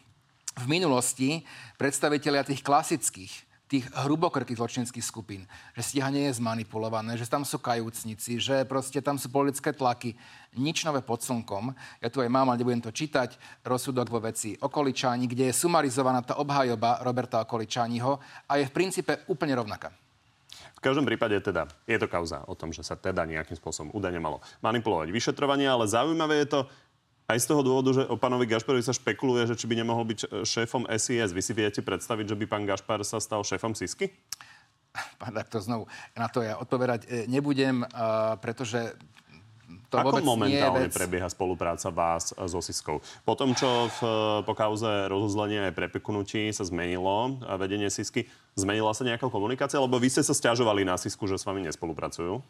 v minulosti predstavitelia tých klasických tých hrubokrkých zločinských skupín, že stíhanie je zmanipulované, že tam sú kajúcnici, že proste tam sú politické tlaky. Nič nové pod slnkom. Ja tu aj mám, ale nebudem to čítať, rozsudok vo veci Okoličáni, kde je sumarizovaná tá obhajoba Roberta Okoličániho a je v princípe úplne rovnaká. V každom prípade teda je to kauza o tom, že sa teda nejakým spôsobom údajne malo manipulovať vyšetrovanie, ale zaujímavé je to, aj z toho dôvodu, že o pánovi Gašparovi sa špekuluje, že či by nemohol byť šéfom SIS. Vy si viete predstaviť, že by pán Gašpar sa stal šéfom SISky? Pán to znovu, na to ja odpovedať e, nebudem, pretože to Ako momentálne vec... prebieha spolupráca vás so Siskou? Po tom, čo v, e, po kauze rozuzlenia aj prepeknutí sa zmenilo vedenie Sisky, zmenila sa nejaká komunikácia? Lebo vy ste sa stiažovali na Sisku, že s vami nespolupracujú.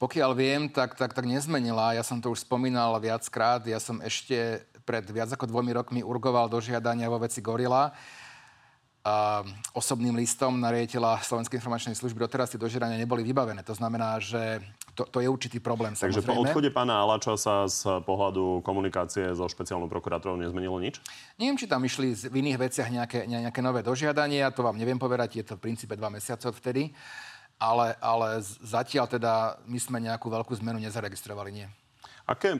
Pokiaľ viem, tak, tak, tak nezmenila. Ja som to už spomínal viackrát. Ja som ešte pred viac ako dvomi rokmi urgoval do žiadania vo veci Gorila. A osobným listom na riaditeľa Slovenskej informačnej služby doteraz tie dožiadania neboli vybavené. To znamená, že to, to je určitý problém. Takže samozrejme. po odchode pána Alača sa z pohľadu komunikácie so špeciálnou prokurátorou nezmenilo nič? Neviem, či tam išli v iných veciach nejaké, nejaké nové dožiadania. To vám neviem povedať. Je to v princípe dva mesiace od vtedy ale, ale zatiaľ teda my sme nejakú veľkú zmenu nezaregistrovali, nie. Aké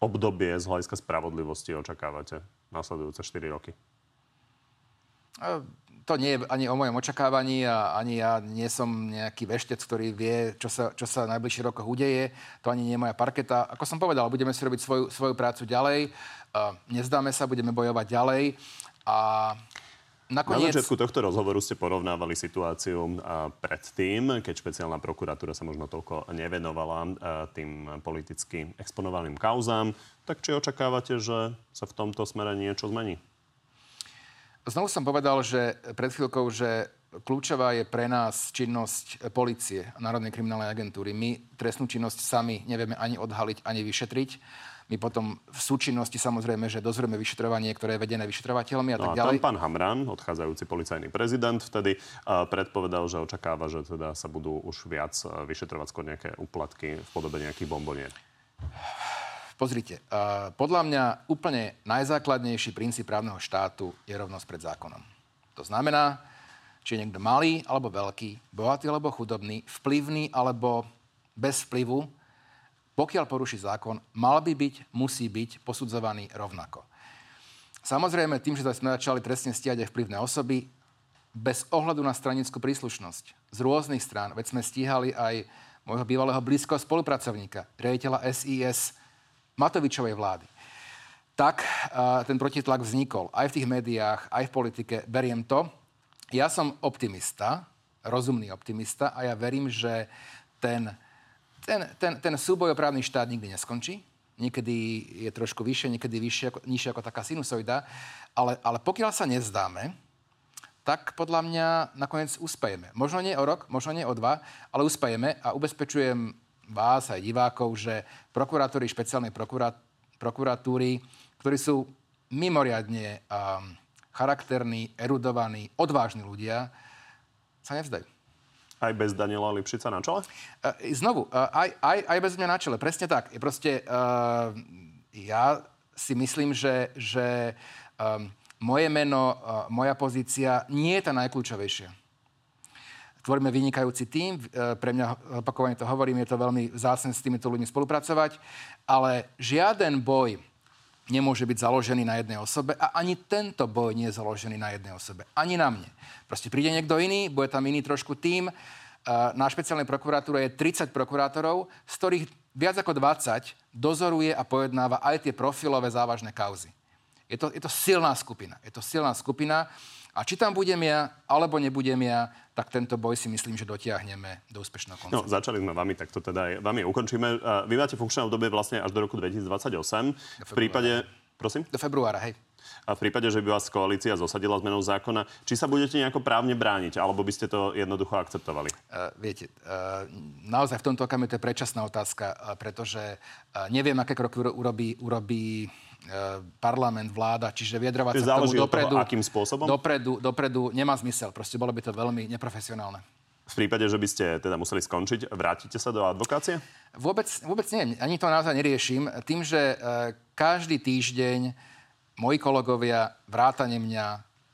obdobie z hľadiska spravodlivosti očakávate nasledujúce 4 roky? To nie je ani o mojom očakávaní a ani ja nie som nejaký veštec, ktorý vie, čo sa, čo sa v najbližších rokoch udeje. To ani nie je moja parketa. Ako som povedal, budeme si robiť svoju, svoju prácu ďalej. Nezdáme sa, budeme bojovať ďalej. A Nakoniec... Na začiatku tohto rozhovoru ste porovnávali situáciu predtým, keď špeciálna prokuratúra sa možno toľko nevenovala tým politicky exponovaným kauzám. Tak či očakávate, že sa v tomto smere niečo zmení? Znovu som povedal, že pred chvíľkou, že kľúčová je pre nás činnosť policie Národnej kriminálnej agentúry. My trestnú činnosť sami nevieme ani odhaliť, ani vyšetriť. My potom v súčinnosti samozrejme, že dozrieme vyšetrovanie, ktoré je vedené vyšetrovateľmi a no tak a ďalej. Tam pán Hamran, odchádzajúci policajný prezident, vtedy uh, predpovedal, že očakáva, že teda sa budú už viac uh, vyšetrovať skôr nejaké úplatky v podobe nejakých bombonier. Pozrite, podľa mňa úplne najzákladnejší princíp právneho štátu je rovnosť pred zákonom. To znamená, či je niekto malý alebo veľký, bohatý alebo chudobný, vplyvný alebo bez vplyvu, pokiaľ poruší zákon, mal by byť, musí byť posudzovaný rovnako. Samozrejme, tým, že sme začali trestne stíhať aj vplyvné osoby, bez ohľadu na stranickú príslušnosť, z rôznych strán, veď sme stíhali aj môjho bývalého blízkoho spolupracovníka, riaditeľa SIS Matovičovej vlády. Tak ten protitlak vznikol aj v tých médiách, aj v politike. Beriem to. Ja som optimista, rozumný optimista a ja verím, že ten ten, ten, ten súboj o právny štát nikdy neskončí. Niekedy je trošku vyššie, niekedy vyššie, ako, nižšie ako taká sinusoida. Ale, ale pokiaľ sa nezdáme, tak podľa mňa nakoniec uspejeme. Možno nie o rok, možno nie o dva, ale uspejeme a ubezpečujem vás aj divákov, že prokurátori špeciálnej prokuratúry, ktorí sú mimoriadne um, charakterní, erudovaní, odvážni ľudia, sa nevzdajú. Aj bez Daniela Lipšica na čele? Uh, znovu, uh, aj, aj, aj bez mňa na čele. Presne tak. Je proste, uh, ja si myslím, že, že um, moje meno, uh, moja pozícia nie je tá najkľúčovejšia. Tvoríme vynikajúci tým. Pre mňa, opakovane to hovorím, je to veľmi vzácne s týmito ľuďmi spolupracovať, ale žiaden boj nemôže byť založený na jednej osobe a ani tento boj nie je založený na jednej osobe. Ani na mne. Proste príde niekto iný, bude tam iný trošku tým. Na špeciálnej prokuratúre je 30 prokurátorov, z ktorých viac ako 20 dozoruje a pojednáva aj tie profilové závažné kauzy. Je to, je to silná skupina. Je to silná skupina. A či tam budem ja, alebo nebudem ja, tak tento boj si myslím, že dotiahneme do úspešného konca. No, začali sme vami, tak to teda aj vami ukončíme. Vy máte funkčné obdobie vlastne až do roku 2028. V prípade... Prosím? Do februára, hej. A v prípade, že by vás koalícia zosadila zmenou zákona, či sa budete nejako právne brániť, alebo by ste to jednoducho akceptovali? Uh, viete, uh, naozaj v tomto okamihu to je predčasná otázka, uh, pretože uh, neviem, aké kroky urobí, urobí parlament, vláda, čiže vyjadrovať sa k tomu dopredu, toho, akým spôsobom? Dopredu, dopredu nemá zmysel. Proste bolo by to veľmi neprofesionálne. V prípade, že by ste teda museli skončiť, vrátite sa do advokácie? Vôbec, vôbec nie. Ani to naozaj neriešim. Tým, že e, každý týždeň moji kolegovia, vrátane mňa,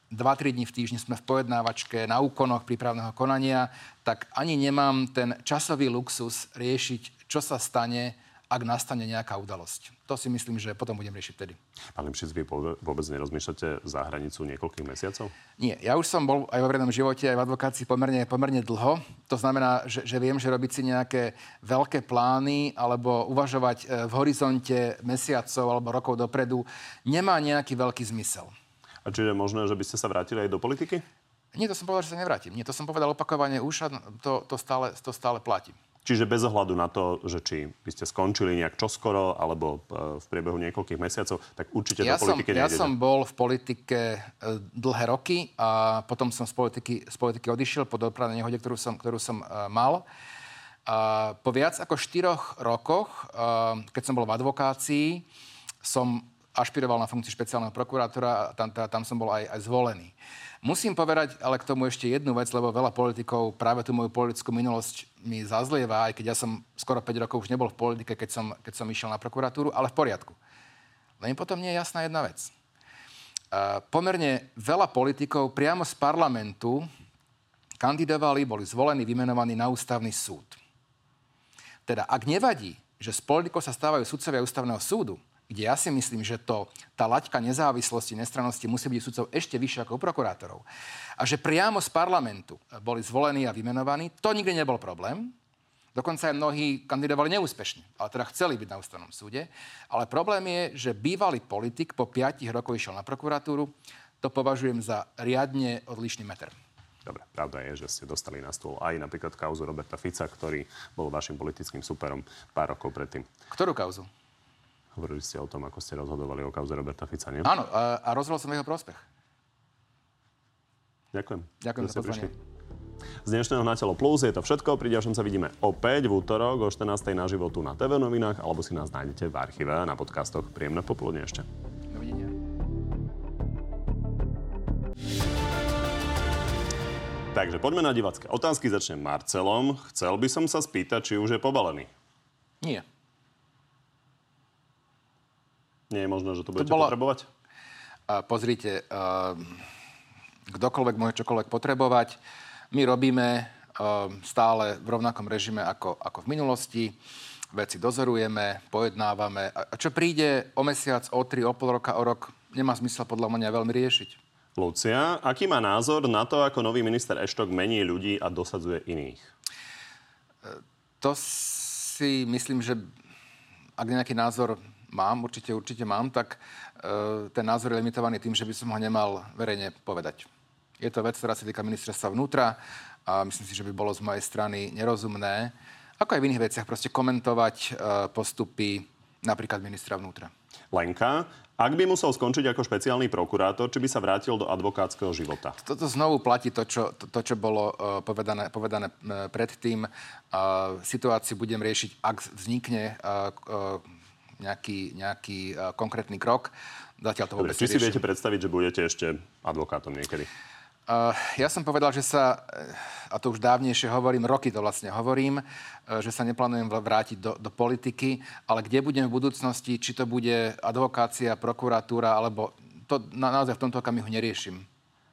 2-3 dní v týždni sme v pojednávačke na úkonoch prípravného konania, tak ani nemám ten časový luxus riešiť, čo sa stane, ak nastane nejaká udalosť. To si myslím, že potom budem riešiť vtedy. Pán Lipšic, vy vôbec nerozmýšľate za hranicu niekoľkých mesiacov? Nie, ja už som bol aj vo verejnom živote, aj v advokácii pomerne, pomerne dlho. To znamená, že, že viem, že robiť si nejaké veľké plány alebo uvažovať e, v horizonte mesiacov alebo rokov dopredu nemá nejaký veľký zmysel. A čiže je možné, že by ste sa vrátili aj do politiky? Nie, to som povedal, že sa nevrátim. Nie, to som povedal opakovane už a to, to, stále, to stále platí. Čiže bez ohľadu na to, že či by ste skončili nejak čoskoro alebo e, v priebehu niekoľkých mesiacov, tak určite ja do politiky som, Ja som bol v politike e, dlhé roky a potom som z politiky, z politiky odišiel po dopravnej nehode, ktorú som, ktorú som uh, mal. A po viac ako štyroch rokoch, uh, keď som bol v advokácii, som ašpiroval na funkciu špeciálneho prokurátora a tam, tam som bol aj, aj zvolený. Musím povedať ale k tomu ešte jednu vec, lebo veľa politikov práve tú moju politickú minulosť mi zazlieva, aj keď ja som skoro 5 rokov už nebol v politike, keď som, keď som išiel na prokuratúru, ale v poriadku. Len potom nie je jasná jedna vec. Uh, pomerne veľa politikov priamo z parlamentu kandidovali, boli zvolení, vymenovaní na ústavný súd. Teda ak nevadí, že z politikov sa stávajú sudcovia ústavného súdu, kde ja si myslím, že to, tá laťka nezávislosti, nestrannosti musí byť sudcov ešte vyššia ako u prokurátorov. A že priamo z parlamentu boli zvolení a vymenovaní, to nikdy nebol problém. Dokonca aj mnohí kandidovali neúspešne, ale teda chceli byť na ústavnom súde. Ale problém je, že bývalý politik po piatich rokoch išiel na prokuratúru. To považujem za riadne odlišný meter. Dobre, pravda je, že ste dostali na stôl aj napríklad kauzu Roberta Fica, ktorý bol vašim politickým superom pár rokov predtým. Ktorú kauzu? Hovorili ste o tom, ako ste rozhodovali o kauze Roberta Fica, nie? Áno, a, a rozhodol som jeho prospech. Ďakujem. Ďakujem za pozvanie. Z dnešného Na telo plus je to všetko. Pri ďalšom sa vidíme opäť v útorok o 14. na životu na TV novinách alebo si nás nájdete v archíve na podcastoch. Príjemné popoludne ešte. Dovidenia. Takže poďme na divacké otázky. Začnem Marcelom. Chcel by som sa spýtať, či už je pobalený. Nie. Nie je možné, že to budete to bolo... potrebovať? Uh, pozrite, uh, kdokoľvek môže čokoľvek potrebovať. My robíme uh, stále v rovnakom režime ako, ako v minulosti. Veci dozorujeme, pojednávame. A čo príde o mesiac, o tri, o pol roka, o rok, nemá zmysel podľa mňa veľmi riešiť. Lucia, aký má názor na to, ako nový minister Eštok mení ľudí a dosadzuje iných? To si myslím, že ak nejaký názor mám, určite, určite mám, tak e, ten názor je limitovaný tým, že by som ho nemal verejne povedať. Je to vec, ktorá sa týka ministerstva vnútra a myslím si, že by bolo z mojej strany nerozumné, ako aj v iných veciach, proste komentovať e, postupy napríklad ministra vnútra. Lenka, ak by musel skončiť ako špeciálny prokurátor, či by sa vrátil do advokátskeho života? Toto znovu platí to, čo, to, to, čo bolo uh, povedané, povedané uh, predtým. Uh, situáciu budem riešiť, ak vznikne uh, uh, nejaký, nejaký uh, konkrétny krok. Zatiaľ to vôbec Dobre, či si viete predstaviť, že budete ešte advokátom niekedy? Uh, ja som povedal, že sa, a to už dávnejšie hovorím, roky to vlastne hovorím, že sa neplánujem vrátiť do, do politiky, ale kde budem v budúcnosti, či to bude advokácia, prokuratúra, alebo to na, naozaj v tomto okamihu neriešim.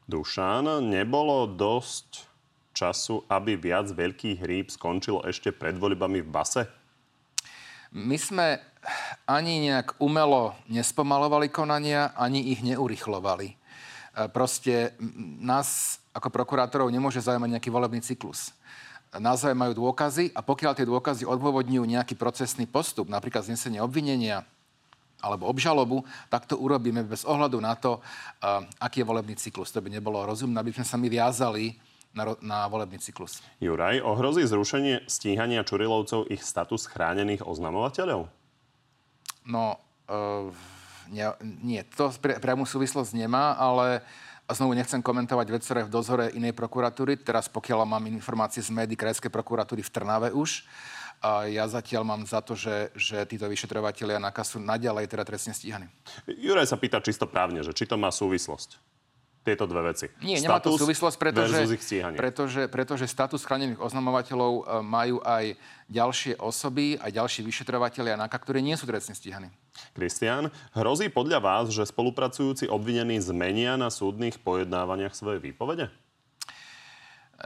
Dušan, nebolo dosť času, aby viac veľkých rýb skončilo ešte pred voľbami v base? My sme ani nejak umelo nespomalovali konania, ani ich neurychlovali. E, proste nás ako prokurátorov nemôže zaujímať nejaký volebný cyklus. Nás zaujímajú dôkazy a pokiaľ tie dôkazy odôvodňujú nejaký procesný postup, napríklad znesenie obvinenia alebo obžalobu, tak to urobíme bez ohľadu na to, e, aký je volebný cyklus. To by nebolo rozumné, aby sme sa my viazali na, na volebný cyklus. Juraj, ohrozí zrušenie stíhania Čurilovcov ich status chránených oznamovateľov? No, uh, nie, nie, to pre, priamu súvislosť nemá, ale znovu nechcem komentovať vec, ktoré v dozore inej prokuratúry. Teraz pokiaľ mám informácie z médií Krajskej prokuratúry v Trnave už, a ja zatiaľ mám za to, že, že títo vyšetrovateľia na kasu naďalej teda trestne stíhaní. Juraj sa pýta čisto právne, že či to má súvislosť. tieto dve veci? Nie, nemá to súvislosť, pretože, pretože, pretože status chránených oznamovateľov e, majú aj ďalšie osoby, aj ďalší vyšetrovateľia NAKA, ktorí nie sú trestne stíhaní. Kristián, hrozí podľa vás, že spolupracujúci obvinení zmenia na súdnych pojednávaniach svoje výpovede?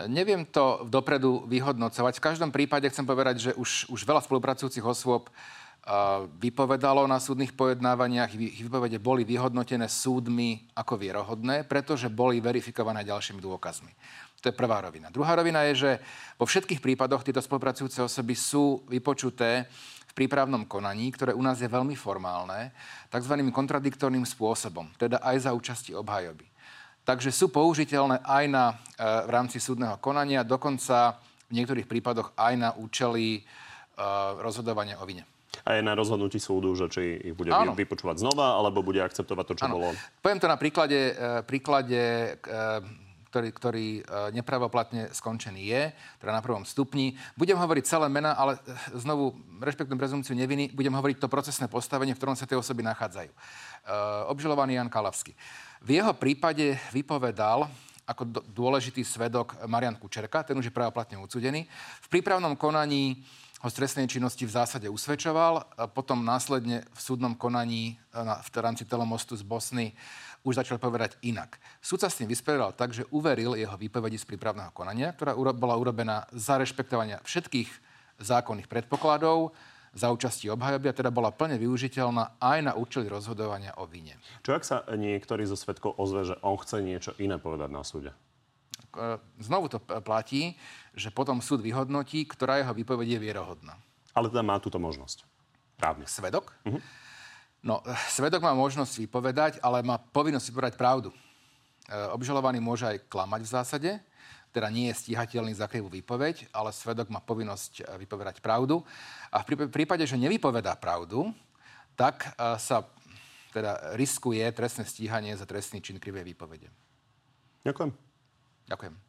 Neviem to dopredu vyhodnocovať. V každom prípade chcem povedať, že už, už veľa spolupracujúcich osôb vypovedalo na súdnych pojednávaniach, ich vypovede boli vyhodnotené súdmi ako vierohodné, pretože boli verifikované ďalšími dôkazmi. To je prvá rovina. Druhá rovina je, že vo všetkých prípadoch tieto spolupracujúce osoby sú vypočuté v prípravnom konaní, ktoré u nás je veľmi formálne, tzv. kontradiktorným spôsobom, teda aj za účasti obhajoby. Takže sú použiteľné aj na, e, v rámci súdneho konania, dokonca v niektorých prípadoch aj na účely e, rozhodovania o vine. A je na rozhodnutí súdu, že či ich bude Áno. vypočúvať znova, alebo bude akceptovať to, čo Áno. bolo. Poviem to na príklade, e, príklade e, ktorý, ktorý e, nepravoplatne skončený je, teda na prvom stupni. Budem hovoriť celé mena, ale znovu rešpektujem prezumciu neviny, budem hovoriť to procesné postavenie, v ktorom sa tie osoby nachádzajú. Obžalovaný Jan Kalavsky. V jeho prípade vypovedal ako dôležitý svedok Marian Kučerka, ten už je pravoplatne odsudený. V prípravnom konaní ho z trestnej činnosti v zásade usvedčoval. Potom následne v súdnom konaní na, v rámci telemostu z Bosny už začal povedať inak. Súd sa s tým vysporiadal tak, že uveril jeho výpovedi z prípravného konania, ktorá bola urobená za rešpektovania všetkých zákonných predpokladov, za účasti obhajoby a teda bola plne využiteľná aj na účely rozhodovania o vine. Čo ak sa niektorý zo svetkov ozve, že on chce niečo iné povedať na súde? Znovu to platí, že potom súd vyhodnotí, ktorá jeho výpoveď je vierohodná. Ale teda má túto možnosť. Právne. Svedok? Uh-huh. No, svedok má možnosť vypovedať, ale má povinnosť vypovedať pravdu. E, obžalovaný môže aj klamať v zásade, teda nie je stíhateľný za krivú výpoveď, ale svedok má povinnosť e, vypovedať pravdu. A v prípade, že nevypovedá pravdu, tak e, sa teda riskuje trestné stíhanie za trestný čin krivej výpovede. Ďakujem. Ďakujem.